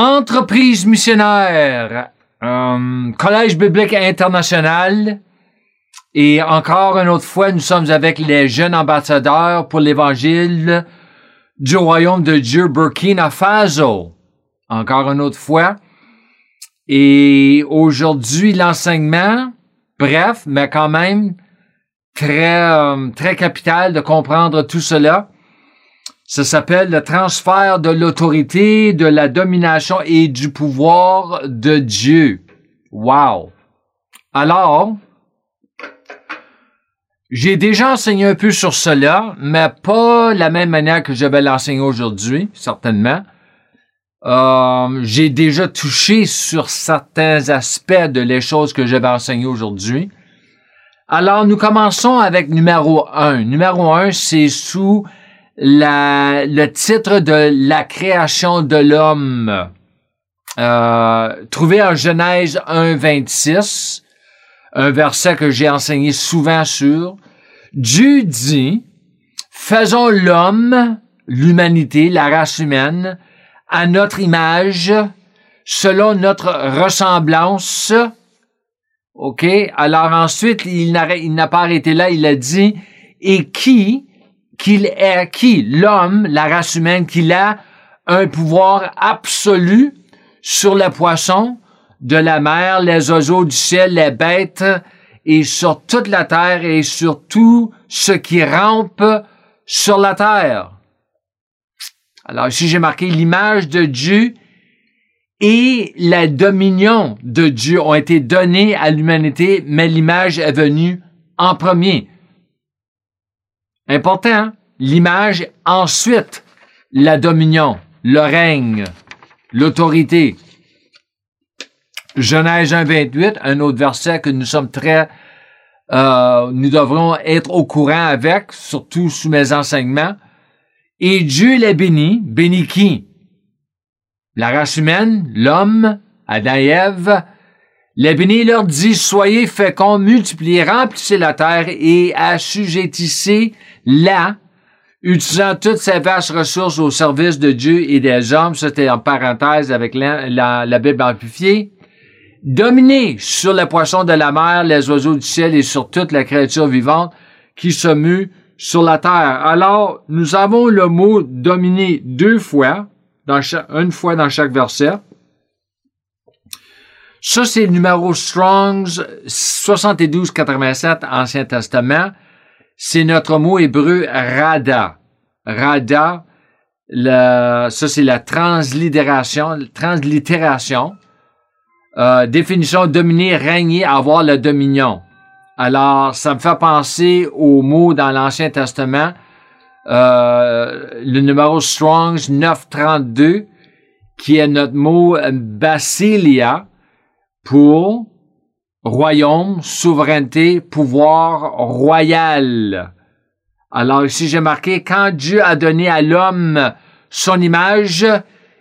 Entreprise missionnaire, euh, Collège biblique international. Et encore une autre fois, nous sommes avec les jeunes ambassadeurs pour l'Évangile du Royaume de Dieu, Burkina Faso. Encore une autre fois. Et aujourd'hui, l'enseignement, bref, mais quand même très, euh, très capital de comprendre tout cela. Ça s'appelle le transfert de l'autorité, de la domination et du pouvoir de Dieu. Wow. Alors, j'ai déjà enseigné un peu sur cela, mais pas la même manière que je vais l'enseigner aujourd'hui, certainement. Euh, j'ai déjà touché sur certains aspects de les choses que je vais enseigner aujourd'hui. Alors, nous commençons avec numéro un. Numéro un, c'est sous la, le titre de la création de l'homme, euh, trouvé en Genèse 1, 26, un verset que j'ai enseigné souvent sur, Dieu dit, faisons l'homme, l'humanité, la race humaine, à notre image, selon notre ressemblance. OK? Alors ensuite, il n'a pas arrêté là, il a dit, et qui qu'il est qui? L'homme, la race humaine, qu'il a un pouvoir absolu sur les poissons de la mer, les oiseaux du ciel, les bêtes, et sur toute la terre et sur tout ce qui rampe sur la terre. Alors ici, j'ai marqué l'image de Dieu et la dominion de Dieu ont été données à l'humanité, mais l'image est venue en premier. Important, hein? l'image, ensuite la dominion, le règne, l'autorité. Genèse 1, 28, un autre verset que nous sommes très, euh, nous devrons être au courant avec, surtout sous mes enseignements. Et Dieu les bénit, bénit qui? La race humaine, l'homme, Adam et Ève, les bénis leur dit, soyez féconds, multipliez, remplissez la terre et assujettissez-la, utilisant toutes ces vastes ressources au service de Dieu et des hommes. C'était en parenthèse avec la, Bible amplifiée. Dominez sur les poissons de la mer, les oiseaux du ciel et sur toute la créature vivante qui se mue sur la terre. Alors, nous avons le mot dominer deux fois, une fois dans chaque verset. Ça, c'est le numéro Strongs 7287 Ancien Testament. C'est notre mot hébreu rada. Rada, ça c'est la translittération, translittération. Euh, définition dominer, régner, avoir la dominion. Alors, ça me fait penser au mot dans l'Ancien Testament, euh, le numéro Strongs 932, qui est notre mot basilia, pour royaume, souveraineté, pouvoir royal. Alors ici j'ai marqué, quand Dieu a donné à l'homme son image,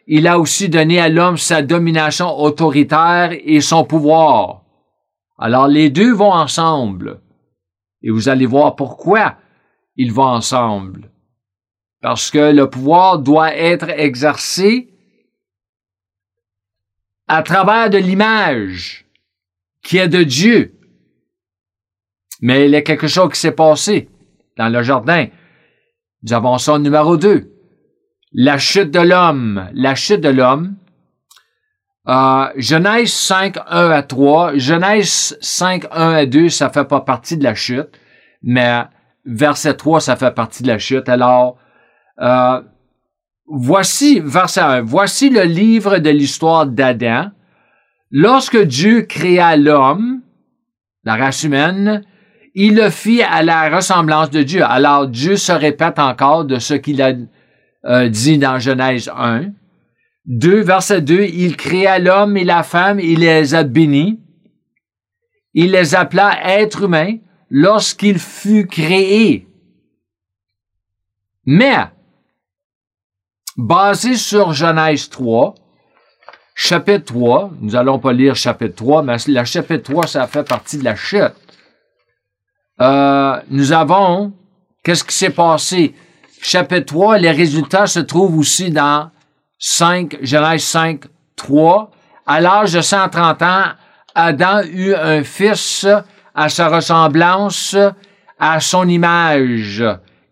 il a aussi donné à l'homme sa domination autoritaire et son pouvoir. Alors les deux vont ensemble. Et vous allez voir pourquoi ils vont ensemble. Parce que le pouvoir doit être exercé à travers de l'image qui est de Dieu. Mais il y a quelque chose qui s'est passé dans le jardin. Nous avons son numéro 2. La chute de l'homme. La chute de l'homme. Euh, Genèse 5, 1 à 3. Genèse 5, 1 à 2, ça fait pas partie de la chute. Mais verset 3, ça fait partie de la chute. Alors, euh, Voici, verset 1, voici le livre de l'histoire d'Adam. Lorsque Dieu créa l'homme, la race humaine, il le fit à la ressemblance de Dieu. Alors Dieu se répète encore de ce qu'il a euh, dit dans Genèse 1. 2, verset 2, il créa l'homme et la femme, il les a bénis. Il les appela êtres humains lorsqu'il fut créé. Mais basé sur Genèse 3, chapitre 3. Nous allons pas lire chapitre 3, mais la chapitre 3, ça fait partie de la chute. Euh, nous avons, qu'est-ce qui s'est passé? Chapitre 3, les résultats se trouvent aussi dans 5, Genèse 5, 3. À l'âge de 130 ans, Adam eut un fils à sa ressemblance, à son image,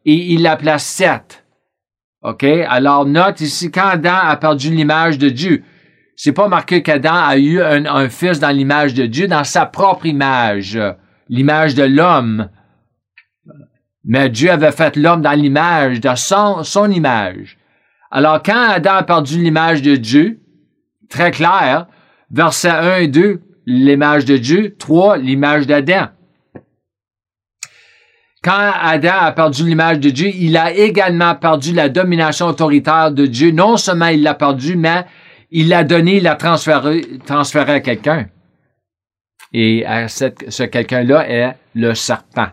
et il l'appela Seth. OK? Alors, note ici, quand Adam a perdu l'image de Dieu, c'est pas marqué qu'Adam a eu un, fils dans l'image de Dieu, dans sa propre image, l'image de l'homme. Mais Dieu avait fait l'homme dans l'image, dans son, image. Alors, quand Adam a perdu l'image de Dieu, très clair, verset 1 et 2, l'image de Dieu, 3, l'image d'Adam. Quand Adam a perdu l'image de Dieu, il a également perdu la domination autoritaire de Dieu. Non seulement il l'a perdu, mais il l'a donné, il l'a transféré, transféré à quelqu'un. Et ce quelqu'un-là est le serpent.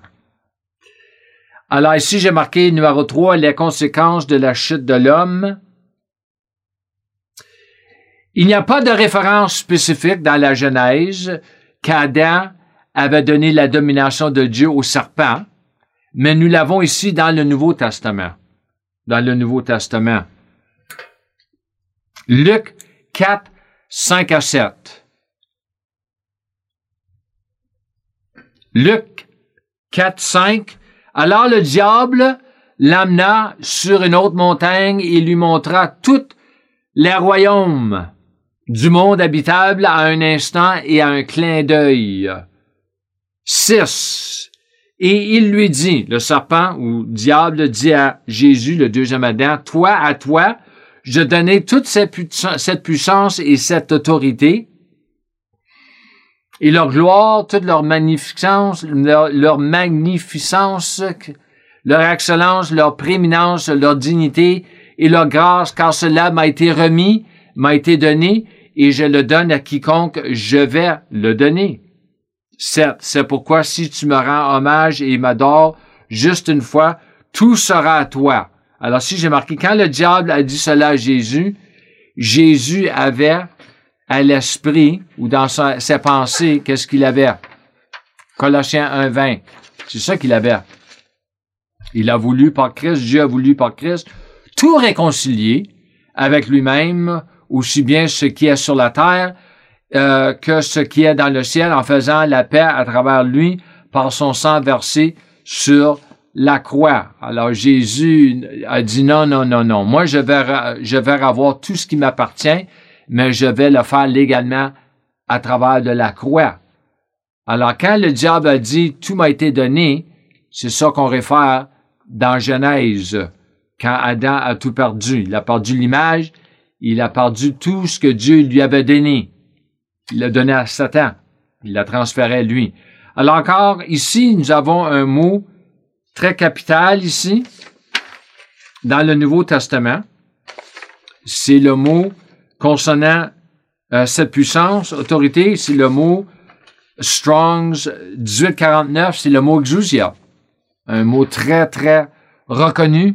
Alors ici, j'ai marqué numéro 3, les conséquences de la chute de l'homme. Il n'y a pas de référence spécifique dans la Genèse qu'Adam avait donné la domination de Dieu au serpent mais nous l'avons ici dans le Nouveau Testament. Dans le Nouveau Testament. Luc 4, 5 à 7. Luc 4, 5. Alors le diable l'amena sur une autre montagne et lui montra tous les royaumes du monde habitable à un instant et à un clin d'œil. 6. Et il lui dit, le serpent ou diable dit à Jésus, le deuxième Adam, toi, à toi, je donnais toute cette puissance et cette autorité, et leur gloire, toute leur magnificence, leur, magnificence, leur excellence, leur prééminence, leur dignité et leur grâce, car cela m'a été remis, m'a été donné, et je le donne à quiconque je vais le donner. C'est pourquoi si tu me rends hommage et m'adores juste une fois, tout sera à toi. Alors si j'ai marqué, quand le diable a dit cela à Jésus, Jésus avait à l'esprit ou dans ses pensées, qu'est-ce qu'il avait? Colossiens 1.20. C'est ça qu'il avait. Il a voulu par Christ, Dieu a voulu par Christ, tout réconcilier avec lui-même, aussi bien ce qui est sur la terre euh, que ce qui est dans le ciel en faisant la paix à travers lui par son sang versé sur la croix. Alors Jésus a dit non, non, non, non. Moi, je vais, je vais avoir tout ce qui m'appartient, mais je vais le faire légalement à travers de la croix. Alors quand le diable a dit tout m'a été donné, c'est ça qu'on réfère dans Genèse, quand Adam a tout perdu. Il a perdu l'image, il a perdu tout ce que Dieu lui avait donné. Il l'a donné à Satan. Il l'a transféré à lui. Alors encore, ici, nous avons un mot très capital ici, dans le Nouveau Testament. C'est le mot concernant euh, cette puissance, autorité, c'est le mot Strong's 1849, c'est le mot exousia. Un mot très, très reconnu,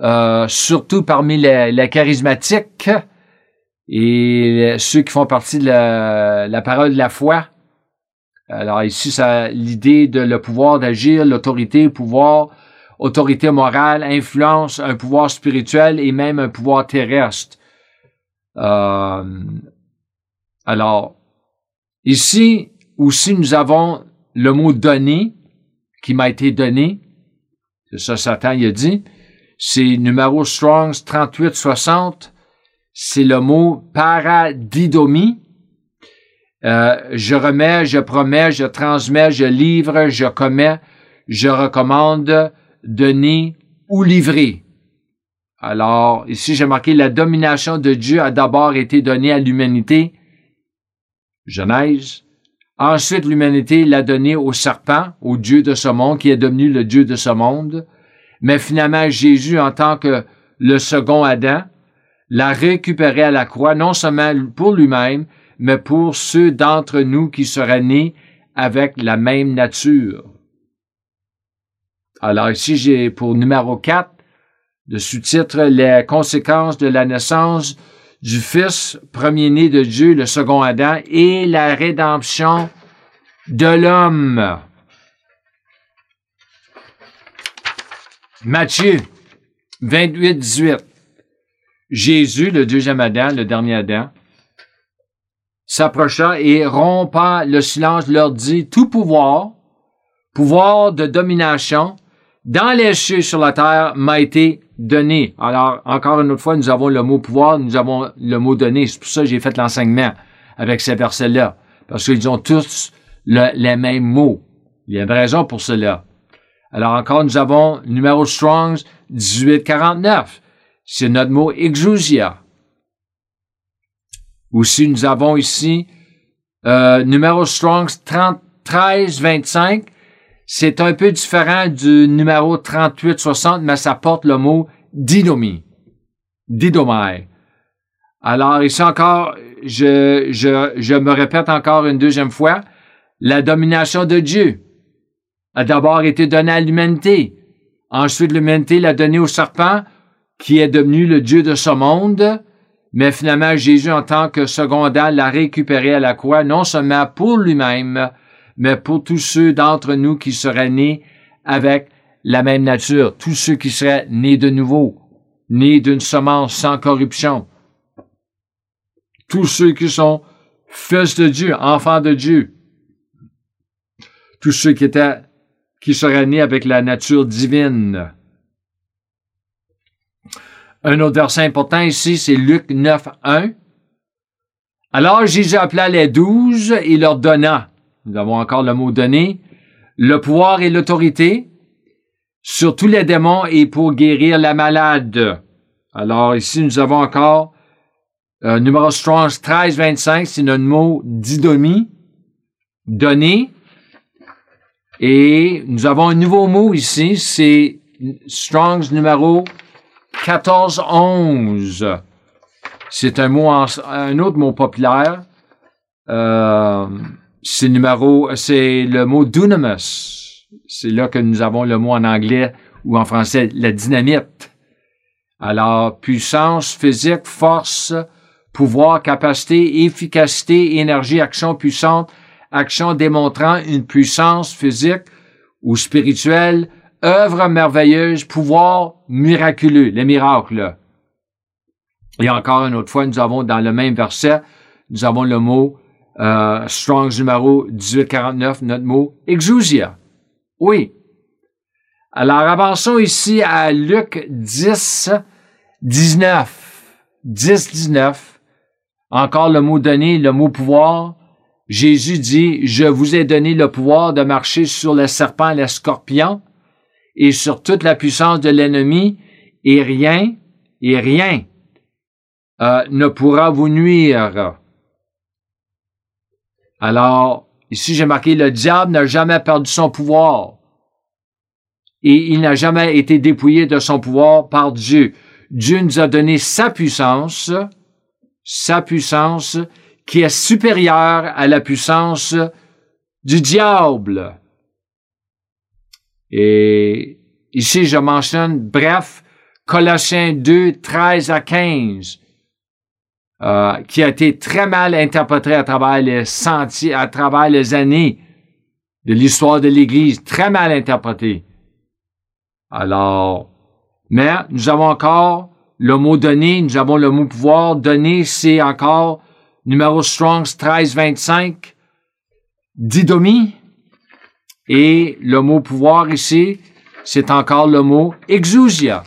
euh, surtout parmi les charismatiques et ceux qui font partie de la, parole de la foi. Alors ici, ça l'idée de le pouvoir d'agir, l'autorité, pouvoir, autorité morale, influence, un pouvoir spirituel et même un pouvoir terrestre. Euh, alors, ici aussi, nous avons le mot donné qui m'a été donné. C'est ça, Satan il a dit. C'est numéro Strongs 3860 c'est le mot paradidomie. Euh, je remets, je promets, je transmets, je livre, je commets, je recommande, donner ou livrer. Alors, ici, j'ai marqué la domination de Dieu a d'abord été donnée à l'humanité. Genèse. Ensuite, l'humanité l'a donnée au serpent, au Dieu de ce monde, qui est devenu le Dieu de ce monde. Mais finalement, Jésus, en tant que le second Adam, l'a récupéré à la croix, non seulement pour lui-même, mais pour ceux d'entre nous qui seraient nés avec la même nature. Alors ici, j'ai pour numéro 4, de sous-titre Les conséquences de la naissance du Fils premier-né de Dieu, le second Adam, et la rédemption de l'homme. Matthieu 28, 18. Jésus, le deuxième Adam, le dernier Adam, s'approcha et rompant le silence leur dit, tout pouvoir, pouvoir de domination, dans les cieux sur la terre m'a été donné. Alors, encore une autre fois, nous avons le mot pouvoir, nous avons le mot donné. C'est pour ça que j'ai fait l'enseignement avec ces versets-là. Parce qu'ils ont tous les mêmes mots. Il y a une raison pour cela. Alors encore, nous avons numéro Strongs 1849. C'est notre mot exousia. Aussi, nous avons ici euh, numéro Strongs 1325. C'est un peu différent du numéro 3860, mais ça porte le mot didomie. Didomai. Alors, ici encore, je, je, je me répète encore une deuxième fois, la domination de Dieu a d'abord été donnée à l'humanité. Ensuite, l'humanité l'a donnée au serpent, qui est devenu le Dieu de ce monde. Mais finalement, Jésus, en tant que secondaire, l'a récupéré à la croix, non seulement pour lui-même, mais pour tous ceux d'entre nous qui seraient nés avec la même nature, tous ceux qui seraient nés de nouveau, nés d'une semence sans corruption, tous ceux qui sont fils de Dieu, enfants de Dieu, tous ceux qui étaient, qui seraient nés avec la nature divine. Un autre verset important ici, c'est Luc 9, 1. Alors Jésus appela les douze et leur donna, nous avons encore le mot donner, le pouvoir et l'autorité sur tous les démons et pour guérir la malade. Alors ici, nous avons encore euh, numéro Strong 1325, c'est notre mot didomie, donné. Et nous avons un nouveau mot ici, c'est Strong's numéro 1411. C'est un un autre mot populaire. Euh, c'est numéro, c'est le mot dunamis. C'est là que nous avons le mot en anglais ou en français, la dynamite. Alors, puissance physique, force, pouvoir, capacité, efficacité, énergie, action puissante, action démontrant une puissance physique ou spirituelle, œuvre merveilleuse, pouvoir miraculeux, les miracles. Et encore une autre fois, nous avons dans le même verset, nous avons le mot euh, Strong's numéro 1849, notre mot exousia. Oui. Alors avançons ici à Luc 10, 19. 10, 19. Encore le mot donné, le mot pouvoir. Jésus dit, je vous ai donné le pouvoir de marcher sur le serpent et le scorpion et sur toute la puissance de l'ennemi et rien, et rien euh, ne pourra vous nuire. Alors, ici j'ai marqué, le diable n'a jamais perdu son pouvoir et il n'a jamais été dépouillé de son pouvoir par Dieu. Dieu nous a donné sa puissance, sa puissance qui est supérieure à la puissance du diable. Et ici, je mentionne, bref, Colossiens 2, 13 à 15, euh, qui a été très mal interprété à travers les sentiers, à travers les années de l'histoire de l'Église, très mal interprété. Alors, mais nous avons encore le mot donner, nous avons le mot pouvoir. Donner, c'est encore numéro Strongs 1325, didomie. Et le mot pouvoir ici, c'est encore le mot exousia.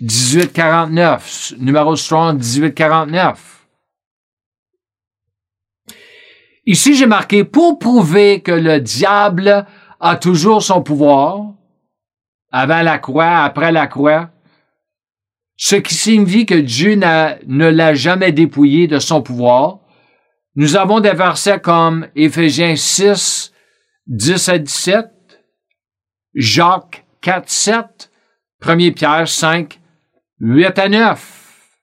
1849, numéro Strong 1849. Ici, j'ai marqué pour prouver que le diable a toujours son pouvoir, avant la croix, après la croix, ce qui signifie que Dieu ne l'a jamais dépouillé de son pouvoir. Nous avons des versets comme Éphésiens 6, 10 à 17, Jacques 4, 7, 1 Pierre 5, 8 à 9.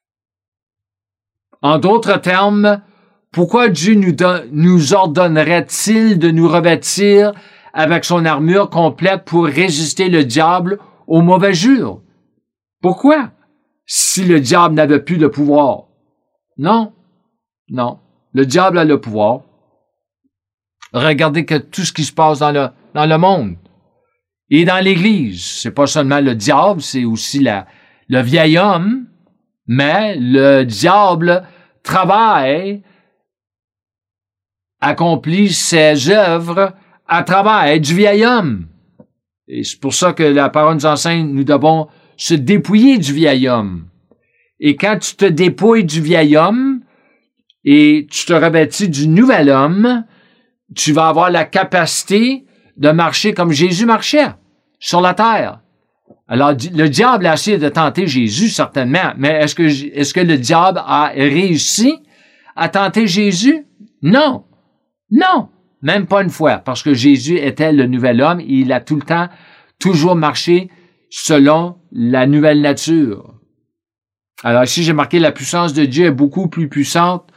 En d'autres termes, pourquoi Dieu nous, nous ordonnerait-il de nous revêtir avec son armure complète pour résister le diable au mauvais jour? Pourquoi? si le diable n'avait plus de pouvoir. Non, non. Le diable a le pouvoir. Regardez que tout ce qui se passe dans le, monde et dans l'Église, c'est pas seulement le diable, c'est aussi le vieil homme, mais le diable travaille accomplit ses œuvres à travers du vieil homme. Et c'est pour ça que la parole nous enseigne, nous devons se dépouiller du vieil homme. Et quand tu te dépouilles du vieil homme et tu te revêtis du nouvel homme, tu vas avoir la capacité de marcher comme Jésus marchait sur la terre. Alors, le diable a essayé de tenter Jésus, certainement, mais est-ce que, est-ce que le diable a réussi à tenter Jésus? Non. Non. Même pas une fois, parce que Jésus était le nouvel homme et il a tout le temps toujours marché selon la nouvelle nature. Alors ici, j'ai marqué la puissance de Dieu est beaucoup plus puissante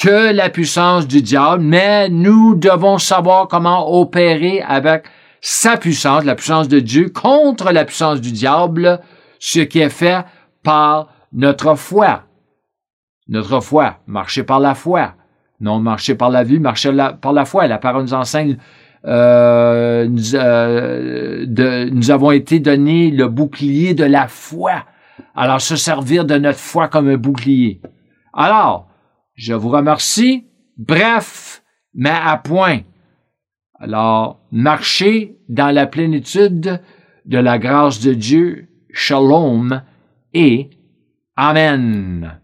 que la puissance du diable, mais nous devons savoir comment opérer avec sa puissance, la puissance de Dieu, contre la puissance du diable, ce qui est fait par notre foi. Notre foi, marcher par la foi. Non marcher par la vue, marcher par la foi. La parole nous enseigne, euh, nous, euh, nous avons été donnés le bouclier de la foi. Alors, se servir de notre foi comme un bouclier. Alors, je vous remercie. Bref, mais à point. Alors, marchez dans la plénitude de la grâce de Dieu. Shalom et Amen.